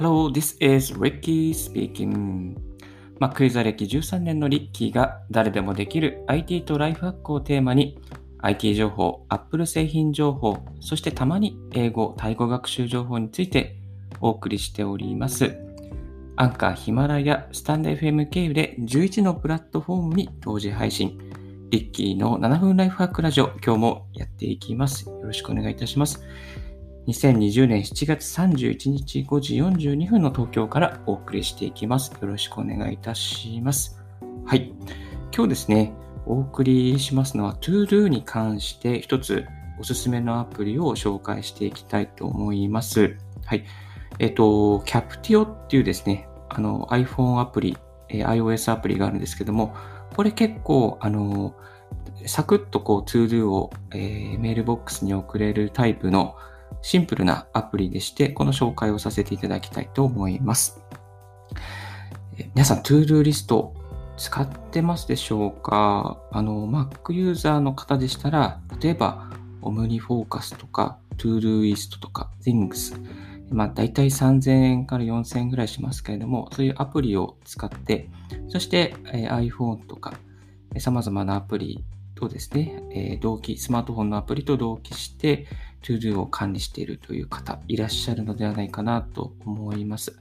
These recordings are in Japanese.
Hello, this is Ricky speaking. Mac ユーザー歴13年のリッキーが誰でもできる IT とライフハックをテーマに IT 情報、Apple 製品情報、そしてたまに英語、タイ語学習情報についてお送りしております。アンカー、ヒマラヤ、スタンド FM 経由で11のプラットフォームに同時配信。リッキーの7分ライフハックラジオ、今日もやっていきます。よろしくお願いいたします。2020年7月31日5時42分の東京からお送りしていきます。よろしくお願いいたします。はい。今日ですね、お送りしますのは ToDo に関して一つおすすめのアプリを紹介していきたいと思います。はい。えっと、Captio っていうですね、あの iPhone アプリ、iOS アプリがあるんですけども、これ結構、あの、サクッとこう ToDo を、えー、メールボックスに送れるタイプのシンプルなアプリでして、この紹介をさせていただきたいと思います。皆さん、 ToDo リスト使ってますでしょうか？あの、Mac ユーザーの方でしたら、例えば、 OmniFocus とか、 Todoist とか、Things、まあ、大体3000円から4000円ぐらいしますけれども、そういうアプリを使って、そして、え iPhone とか、様々なアプリとですね、え同期、スマートフォンのアプリと同期して、ToDo を管理しているという方いらっしゃるのではないかなと思います。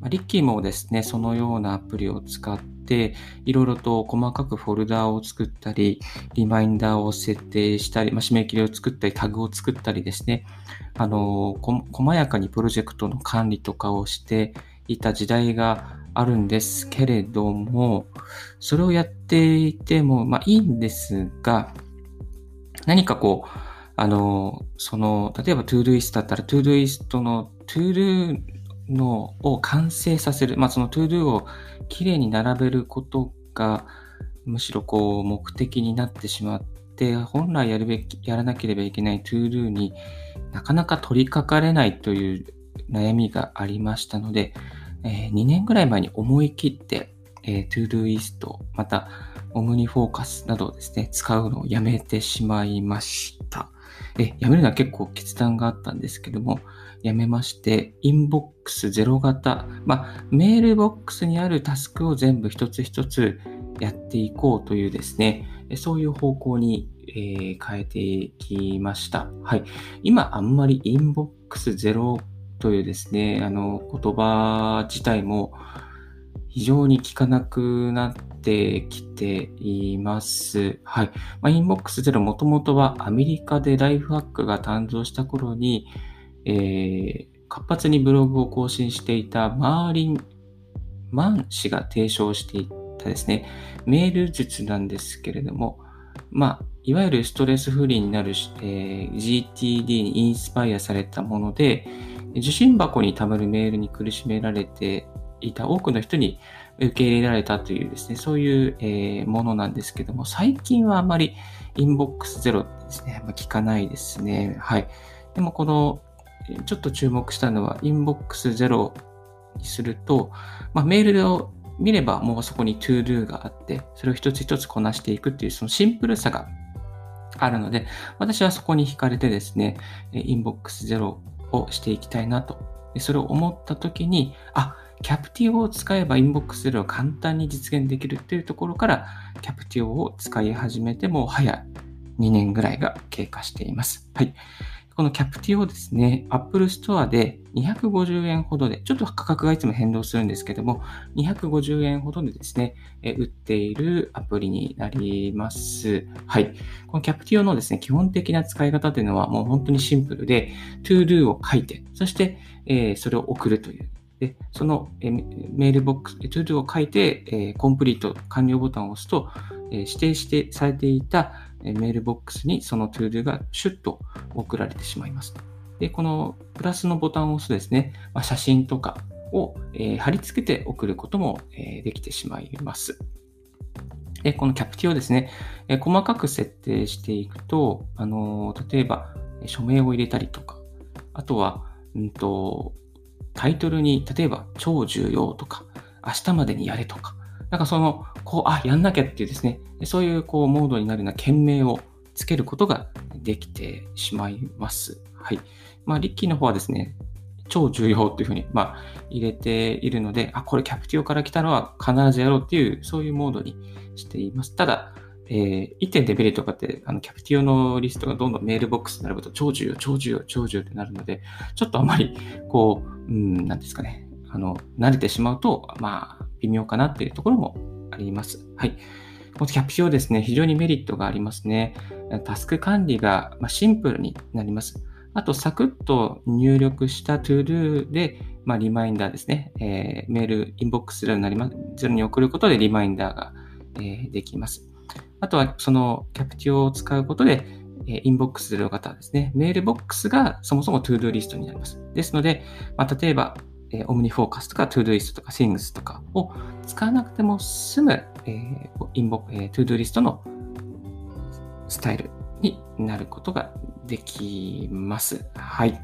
ま、リッキーもですね、そのようなアプリを使って、いろいろと細かくフォルダーを作ったり、リマインダーを設定したり、まあ、締め切りを作ったり、タグを作ったりですね、あの、細やかにプロジェクトの管理とかをしていた時代があるんですけれども、それをやっていても、まあいいんですが、何かこう、あの、その、例えば ToDoist だったら ToDoist の ToDo のを完成させる、まあその ToDo をきれいに並べることが、むしろこう目的になってしまって、本来やるべき、やらなければいけない ToDo になかなか取り掛かれないという悩みがありましたので、えー、2年ぐらい前に思い切って、えー、ToDoist、また、オムニフォーカスなどをですね、使うのをやめてしまいました。え、やめるのは結構決断があったんですけども、やめまして、インボックスゼロ型、まあ、メールボックスにあるタスクを全部一つ一つやっていこうというですね、そういう方向に、えー、変えていきました。はい。今あんまりインボックスゼロというですね、あの言葉自体も非常に効かなくなってきています。はい。まあ、インボックスゼロもともとはアメリカでライフハックが誕生した頃に、えー、活発にブログを更新していたマーリン・マン氏が提唱していたですね、メール術なんですけれども、まあ、いわゆるストレスフリーになる、えー、GTD にインスパイアされたもので、受信箱に溜まるメールに苦しめられていた多くの人に受け入れられたというですね、そういう、えー、ものなんですけども、最近はあまりインボックスゼロですね、まあ、聞かないですね。はい。でもこの、ちょっと注目したのは、 Inbox Zero にすると、まあ、メールを見ればもうそこに to do があって、それを一つ一つこなしていくっていうそのシンプルさがあるので、私はそこに惹かれてですね、 Inbox Zero をしていきたいなと。それを思った時に、あ、 Captio を使えば Inbox Zero を簡単に実現できるっていうところから、 Captio を使い始めても早2年ぐらいが経過しています。はい。このキャプティオですね、Apple Store で250円ほどで、ちょっと価格がいつも変動するんですけども、250円ほどでですね、え売っているアプリになります。はい。このキャプティオのですね、基本的な使い方というのはもう本当にシンプルで、ToDo を書いて、そして、えー、それを送るという。で、その、メールボックス、ToDo を書いて、え、コンプリート完了ボタンを押すと、え、指定してされていたメールボックスにその ToDo がシュッと送られてしまいます。で、このプラスのボタンを押すとですね、まあ、写真とかを、え、貼り付けて送ることも、え、できてしまいます。で、このキャプティをですね、え、細かく設定していくと、あの例えば、署名を入れたりとか、あとは、うんと、タイトルに、例えば、超重要とか、明日までにやれとか、なんかその、こう、あ、やんなきゃっていうですね、そういうこう、モードになるような件名をつけることができてしまいます。はい。まあ、リッキーの方はですね、超重要っていうふうに、まあ、入れているので、あ、これキャプティオから来たのは必ずやろうっていう、そういうモードにしています。ただ、えー、1.0デベリとかって、あの、キャプティオのリストがどんどんメールボックスに並ぶと、超重要、超重要、超重要ってなるので、ちょっとあまり、こう、うん、なんですかね、あの、慣れてしまうと、まあ、微妙かなっていうところもあります。はい。この Captio ですね、非常にメリットがありますね。タスク管理がシンプルになります。あと、サクッと入力した ToDo で、まあ、リマインダーですね、えー、メール、 Inbox Zero になります、ゼロに送ることでリマインダーが、えー、できます。あとは、その Captio を使うことで、え Inbox Zero 型ですね。メールボックスがそもそも ToDo リストになります。ですので、まあ、例えば、え、 OmniFocus とか Todoist とか Things とかを使わなくても済む、え、インボえー、 ToDo リストのスタイルになることができます。はい。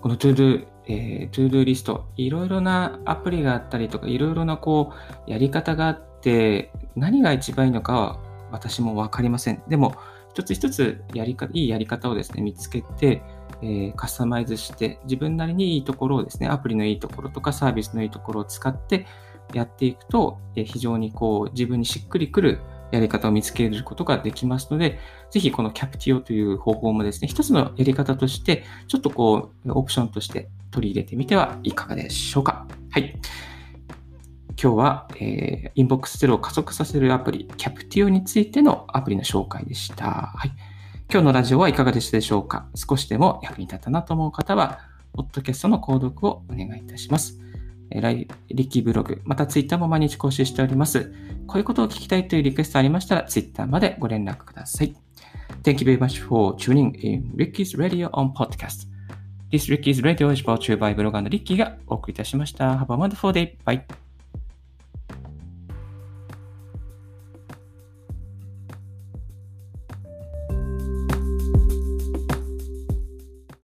この ToDo、えー、トゥードゥリスト、いろいろなアプリがあったりとか、いろいろなこう、やり方があって、何が一番いいのかは私もわかりません。でも、一つ一つやりか、いいやり方をですね、見つけて、えー、カスタマイズして、自分なりにいいところをですね、アプリのいいところとかサービスのいいところを使ってやっていくと、えー、非常にこう、自分にしっくりくるやり方を見つけることができますので、ぜひこのキャプティオという方法もですね、一つのやり方として、ちょっとこう、オプションとして取り入れてみてはいかがでしょうか。はい。今日は、えー、 Inbox Zero を加速させるアプリ、 Captio についてのアプリの紹介でした。はい。今日のラジオはいかがでしたでしょうか？少しでも役に立ったなと思う方は、ポッドキャストの購読をお願いいたします。ライリキブログ、またツイッターも毎日更新しております。こういうことを聞きたいというリクエストありましたら、ツイッターまでご連絡ください。Thank you very much for tuning in Ricky's Radio on Podcast. This Ricky's Radio is brought to you by ブロガーのリッキーがお送りいたしました。Have a wonderful day. Bye.